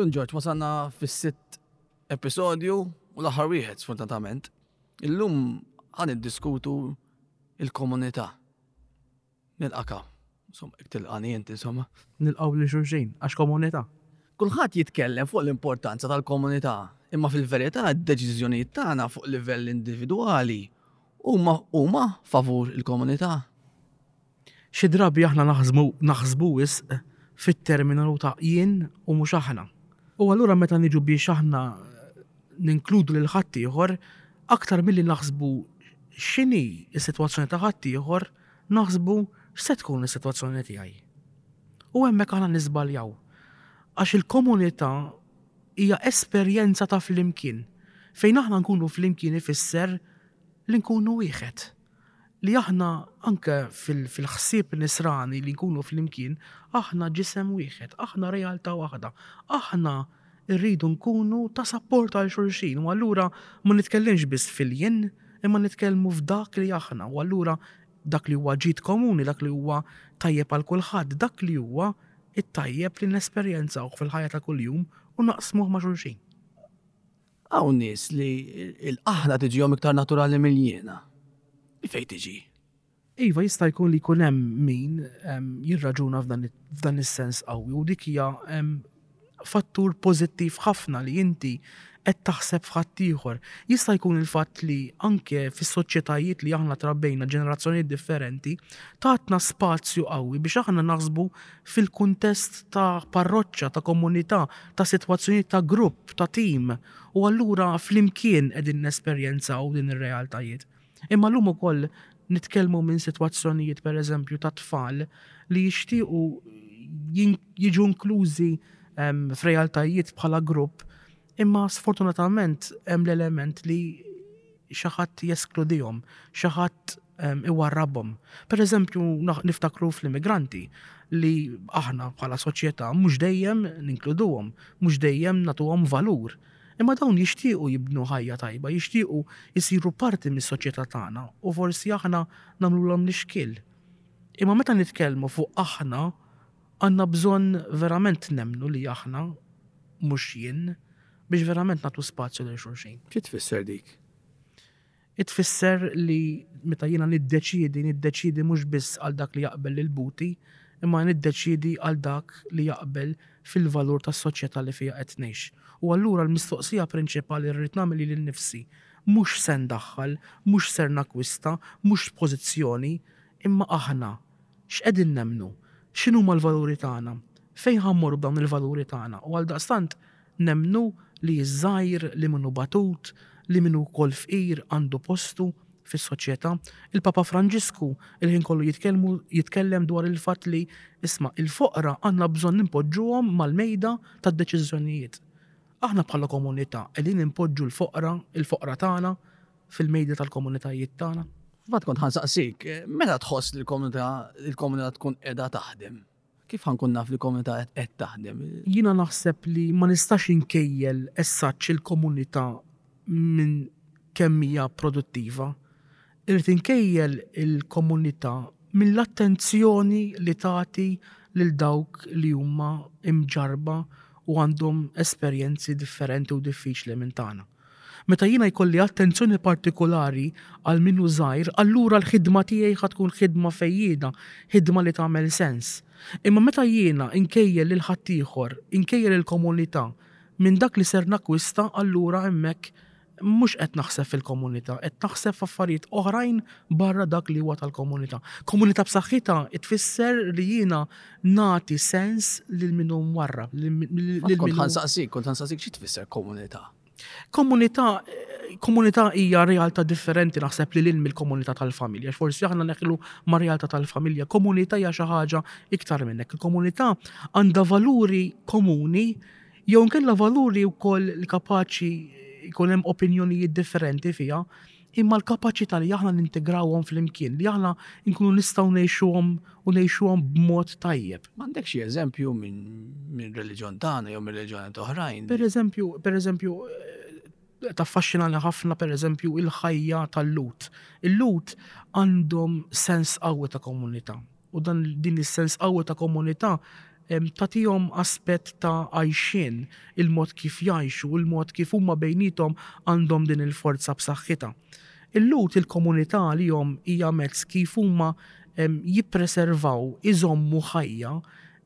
Dun Ġorġ, wasanna fis-sitt episodju u l-aħħar wieħed sfortunatament. Illum ħan iddiskutu il-komunità. Nilqaka. Insomma, jekk tilqani int, insomma. Nilqgħu lil xulxin, għax komunità. Kulħadd jitkellem fuq l-importanza tal-komunità, imma fil-verità d-deċiżjonijiet tagħna fuq livell individwali huma huma favur il-komunità. Xi drabi aħna naħsbu naħsbu wisq fit-terminu ta' jien u mhux aħna. U allura meta niġu biex aħna ninkludu lil ħaddieħor, aktar milli naħsbu x'inhi s-sitwazzjoni ta' ħaddieħor, naħsbu x'se tkun is-sitwazzjoni tiegħi. U hemmhekk aħna niżbaljaw. Għax il-komunità hija esperjenza ta' flimkien. Fejn aħna nkunu flimkien ifisser li nkunu wieħed. Li aħna anke fil-ħsieb nisrani li nkunu flimkien, aħna ġisem wieħed, aħna realtà waħda, aħna Irridu nkunu ta' sapport għal xulxin u allura ma nitkellimx biss fil-jien imma nitkellmu f'dak li aħna u allura dak li huwa ġid komuni, dak li huwa tajjeb għal kulħadd, dak li huwa t-tajjeb li nesperjenzawh fil-ħajja ta' kuljum u naqsmuh ma' xulxin. Hawn nies li l-aħna tiġihom iktar naturali mill-jiena. Minn fejn tiġi? Iva, jista' jkun li jkun hemm min jirraġuna f'dan is-sens qawwi u dik hija fattur pożittiv ħafna li inti qed taħseb f'ħaddieħor. Jista' jkun il-fatt li anke fis-soċjetajiet li aħna trabbejna, ġenerazzjonijiet differenti, tatna spazju qawwi biex aħna naħsbu fil-kuntest ta' parroċċa, ta' komunità, ta' sitwazzjonijiet ta' grupp, ta' tim, u allura flimkien qegħdin nesperjenzaw din ir-realtajiet. Imma llum ukoll nitkellmu minn sitwazzjonijiet pereżempju ta' tfal li jixtiequ jiġu inklużi f'realtajiet bħala grupp imma sfortunatament hemm l-element li xi ħadd jeskludihom, xi ħadd iwarrabhom. Pereżempju niftakru fl-immigranti li aħna bħala soċjetà mhux dejjem ninkluduhom, mhux dejjem nagħtuhom valur. Imma dawn jixtiequ jibnu ħajja tajba, jixtiequ jsiru parti mis-soċjetà tagħna u forsi aħna nagħmlulhom l-ixkiel. Imma meta nitkellmu fuq aħna, għandna bżonn verament nemmnu li aħna, mhux jien, biex verament nagħtu spazju lil xulxin. Xi tfisser dik? Hi tfisser li meta jiena niddeċiedi, niddeċiedi mhux biss għal dak li jaqbel lil buti, imma niddeċiedi għal dak li jaqbel fil-valur tas-soċjetà li fiha qed ngħix. U allura l-mistoqsija prinċipali li rrid nagħmel lili nnifsi, mhux x'se ndaħħal, mhux x'ser nakkwista, mhux x'pożizzjoni, imma aħna, x'qegħdin nemmnu? X'inhuma l-valuri tagħna? Fejn ħa mmorru b'dawn il-valuri tagħna? U għaldaqstant, Nemmnu li ż-żgħir li min hu batut, li min hu wkoll fqir għandu postu fis-soċjetà. Il-Papa Franġisku il-ħin kollu jitkellmu jitkellem dwar il-fatt li, isma', il-foqra għandna bżonn inpoġġuhom mal-mejda tad-deċiżjonijiet. Aħna bħala komunità qegħdin inpoġġu l-foqra, il-foqra tagħna, fil-mejda tal-komunitajiet tagħna? Fil-fatt kont ħa nsaqsik, meta tħoss li l-komunità, il-komunità tkun qiegħda taħdem? Kif ħa nkun naf li komunità qed taħdem? Jiena naħseb li ma nistax inkejjel eżatt il-komunità minn kemm hija produttiva. Irrid inkejjel il-komunità mill-attenzjoni li tagħti lil dawk li huma mġarrba u għandhom esperjenzi differenti u diffiċli minn tagħna. Meta jiena jkolli attenzjoni partikulari għal min hu żgħir, allura l-ħidma tiegħi ħa tkun ħidma fejjieda, ħidma li tagħmel sens. Imma meta jiena nkejjel lil ħaddieħor, inkejjel il-komunità minn dak li ser nakkwista, allura hemmhekk mhux qed naħseb fil-komunità, qed naħseb f'affarijiet oħrajn barra dak li huwa tal-komunità. Komunità b'saħħitha tfisser li jiena nagħti sens lil min hu mwarrab, lil min. Kont ħansaqsik, kont ħansaqsik xi tfisser komunità? Komunità komunità hija realtà differenti naħseb li lil mill-komunità tal-familja. Forsi aħna neħlu ma' realtà tal-familja. Komunità hija xi ħaġa iktar minn hekk. Il-komunità għandha valuri komuni jew nkella valuri wkoll li kapaċi jkun hemm opinjonijiet differenti fiha, imma l-kapaċità li aħna nintegrawhom flimkien, li aħna nkunu nistgħu ngħixuhom u ngħixuhom b'mod tajjeb. M'għandek xi eżempju minn reliġjon tagħna jew minn reliġjoni oħrajn? Per eżempju, per eżempju, eh, taffaxxinani ħafna per eżempju il-ħajja tal-lut. Il-lut għandhom sens qawwi ta' komunità. u dan din is-sens qawwi ta' komunità tagħtihom aspett ta' għajxien, il-mod kif jgħixu, il-mod kif huma bejniethom għandhom din il-forza b'saħħitha. Il-Lhud il-komunità għalihom hija mezz kif huma jippreservaw, iżommu ħajja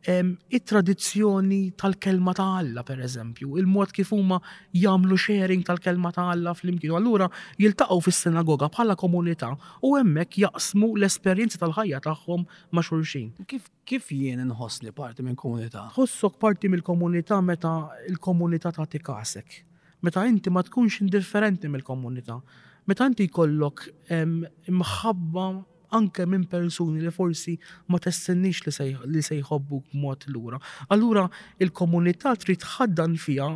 it-tradizzjoni tal-kelma ta' Alla, per eżempju, il-mod kif huma jagħmlu sharing tal-kelma ta' Alla flimkien. U allura jiltaqgħu fis-sinagoga bħala komunità u hemmhekk jaqsmu l-esperjenzi tal-ħajja tagħhom ma' xulxin. Kif kif jien inħossni parti minn komunità? Tħossok parti mill-komunità meta l-komunità tagħti kasek. Meta inti ma tkunx indifferenti mill-komunità. Meta inti jkollok mħabba anke minn persuni li forsi ma tistenniex li se jħobbuk b'mod lura, allura l-komunità trid tħaddan fiha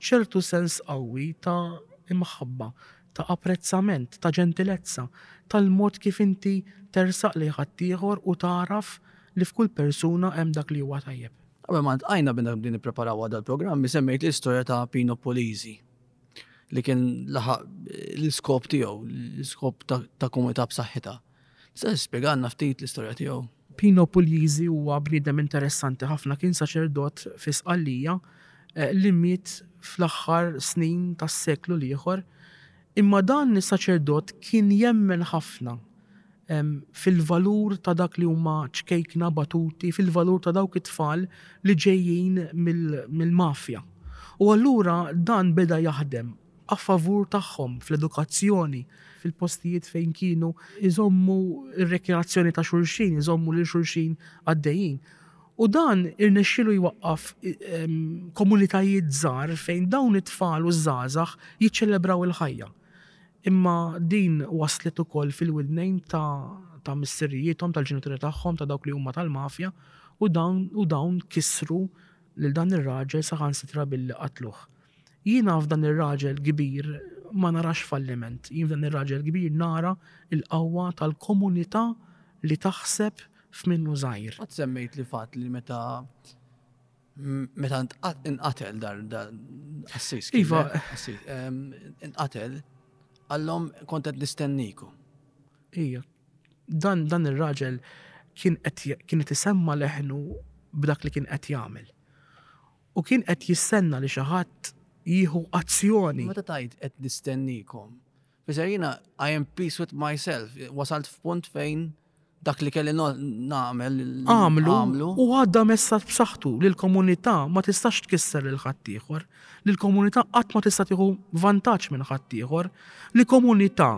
ċertu sens qawwi ta' imħabba, ta' apprezzament, ta' ġentilezza, tal-mod kif inti tersaq lejn ħaddieħor u tagħraf li f'kull persuna hemm dak li huwa tajjeb. Qabel ma ltqajna bdejna nippreparaw għal dal-programm, isemmejtli l-istorja ta' Pino Puglisi. li kien laħaq l-iskop tiegħu, l-iskop ta' komunità b'saħħitha. Tista' tispjegalna ftit l-istorja tiegħu? Pino Puglisi huwa bniedem interessanti ħafna. Kien saċerdot fi Sqallija li miet fl-aħħar snin tas-seklu l-ieħor. Imma dan is-saċerdot kien jemmen ħafna fil-valur ta' dak li huma ċkejkna, batuti, fil-valur ta' dawk it-tfal li ġejjin mill-mafja. U allura dan beda jaħdem a favur tagħhom fl-edukazzjoni, fil-postijiet fejn kienu jżommu r-rekreazzjoni ta' xulxin, jżommu lil xulxin għaddejjin. U dan irnexxielu jwaqqaf komunitajiet żgħar fejn dawn it-tfal u ż-żgħażagħ jiċċelebraw il-ħajja. Imma din waslet ukoll fil-widnejn ta' ta' missirijiethom, tal-ġenituri tagħhom, ta' dawk li huma tal-mafja, u dawn u dawn kissru lil dan ir-raġel saħansitra billi qatluh. Jiena f'dan ir-raġel kbir ma narax falliment. Jien f'dan ir-raġel kbir nara l-qawwa tal-komunità li taħseb f'minnu żgħir. Qatt semmejtli fatt li meta Meta inqatel dar assis. Iva. Inqatel, għallom kontet nistenniku. Ija. Dan dan ir-raġel kien qed isemma leħnu b'dak li kien qed jagħmel. U kien qed jistenna li xi ħadd jieħu azzjoni. Meta tajt qed nistennikom, Fisser jiena I am peace with myself, wasalt f'punt fejn dak li kelli nagħmel għamlu u għadda messaġġ b'saħħtu li l-komunità ma tistax tkisser lil ħaddieħor, li l-komunità qatt ma tista' tieħu vantaġġ minn ħaddieħor, li komunità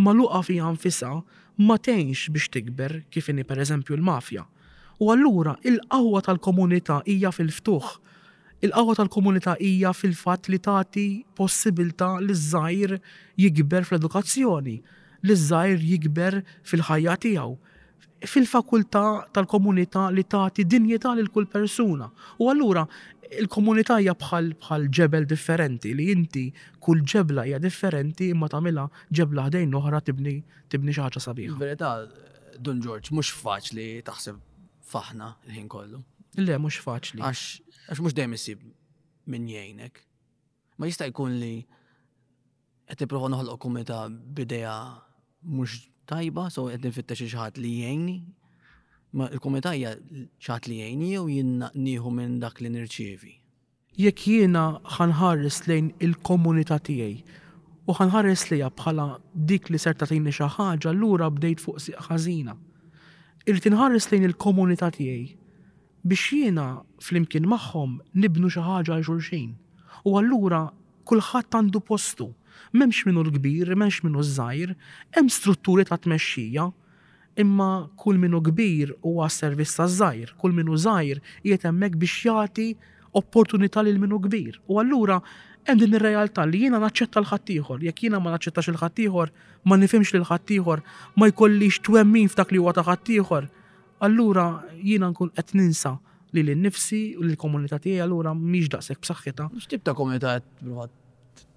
magħluqa fiha nfisha ma tgħinx biex tikber kif inhi pereżempju l-mafja. U allura, il-qawwa tal-komunità hija fil-ftuħ. Il-qawwa tal-komunità hija fil-fatt li tagħti possibilità liż-żgħir jikber fl-edukazzjoni, liż-żgħir jikber fil-ħajja tiegħu, fil-fakultà tal-komunità li tagħti dinjità lil kull persuna. U allura, il-komunità hija bħal, bħal ġebel differenti li inti, kull ġebla hija differenti imma tagħmilha ġebla ħdejn l-oħra tibni, tibni xi ħaġa sabiħa. Fil-verità, Dun Ġorġ, mhux faċli taħseb faħna l-ħin kollu. Le, mhux faċli. Għax mhux dejjem isib min jgħinek. Ma jista' jkun li qed nipprova noħloq kumita b'idea mhux tajba, so qed nfittex xi ħadd li jgħinni. Ma l-kumita hija xi ħadd li jgħinni jew jien nieħu minn dak li nirċievi. Jekk jiena ħa nħares lejn il-komunità tiegħi u ħa nħares lejha bħala dik li ser tagħtini xi ħaġa allura bdejt fuq sieq ħażina. Irrid inħares lejn il-komunità tiegħi biex jiena flimkien magħhom nibnu xi ħaġa għal xulxin. U allura kulħadd għandu postu. M'hemmx min hu l-kbir, m'hemmx min hu ż-żgħir. Hemm strutturi ta' tmexxija, Imma kull min hu kbir huwa għas-servizz taż-żgħir, kull min hu żgħir qiegħed hemmhekk biex jagħti opportunità lil min hu kbir. U allura hemm din ir-realtà li jiena naċċetta 'l ħaddieħor, jekk jiena ma naċċettax 'il ħaddieħor, ma nifhimx lil ħaddieħor, ma jkollix twemmin f'dak li huwa ta' ħaddieħor, allura jiena nkun qed ninsa lili nnifsi u lill-komunità tiegħi allura mhix daqshekk b'saħħitha. X'tip ta' komunità qed tipprova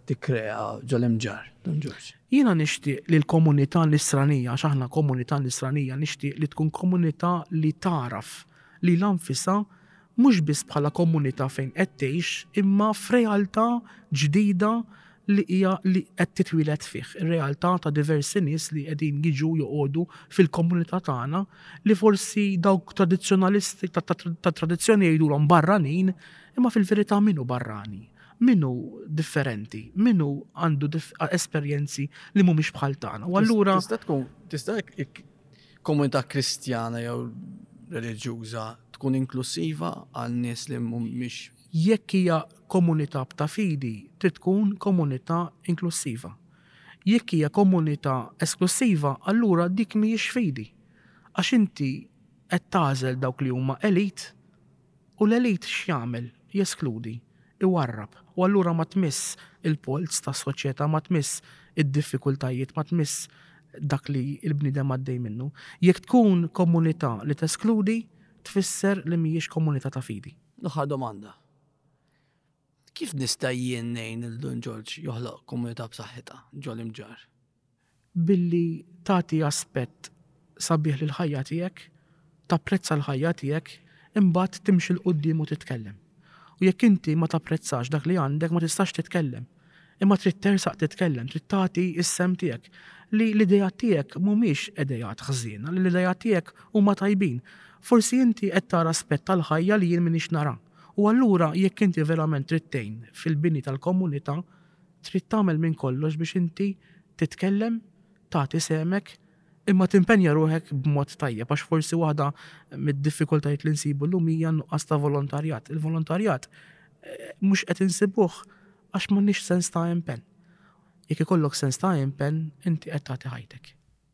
tikkrea ġol-Imġarr, Dun Ġorġ. Jiena nixtieq li l-komunità Nisranija, għax aħna komunità Nisranija, nixtieq li tkun komunità li tagħraf lilha nfisha mhux biss bħala komunità fejn qed tgħix imma f'realtà ġdida li hija li qed titwieled fih, ir-realtà ta' diversi nies li qegħdin jiġu joqogħdu fil-komunità tagħna li forsi dawk tradizzjonalisti tat-tradizzjoni jgħidulhom barranin imma fil-verità min hu barrani? Min hu differenti, min hu għandu esperjenzi li mhumiex bħal tagħna. U allura tista' tkun tista' komunità Kristjana jew reliġjuża tkun inklusiva għal nies li mhumiex jekk hija komunità ta' fidi, trid tkun komunità inklusiva. Jekk hija komunità esklussiva, allura dik mhijiex fidi. Għax inti qed tagħżel dawk li huma elite U l-elite x'jagħmel? Jeskludi, iwarrab, u allura ma tmiss il-polz tas-soċjetà, ma tmiss id-diffikultajiet, ma tmiss dak li l-bniedem għaddej minnu. Jekk tkun komunità li teskludi, tfisser li mhijiex komunità ta' fidi. L-aħħar domanda. Kif nista' jien ngħin lil Dun Ġorġ joħloq komunità b'saħħitha ġo l-Imġarr? Billi tagħti aspett sabiħ lill-ħajja tiegħek, tapprezza l-ħajja tiegħek, imbagħad timxi 'l quddiem u titkellem. U jekk inti ma tapprezzax dak li għandek ma tistax titkellem. Imma trid tersaq titkellem, trid tagħti s-sehem tiegħek. Li l-ideat tiegħek mhumiex ideat ħżiena, li l-ideat tiegħek huma tajbin. Forsi inti qed tara aspett tal-ħajja li jien m'iniex nara. U allura jekk inti verament trid tgħin fil-bini tal-komunità, trid tagħmel minn kollox biex inti titkellem, tagħti sehmek, imma timpenja ruħek b'mod tajjeb għax forsi waħda mid-diffikultajiet li nsibu llum hija n-nuqqas ta' volontarjat. Il-volontarjat mhux qed insibuh għax m'għandniex sens ta' impenn. Jekk ikollok sens ta' impenn, inti qed tagħti ħajtek.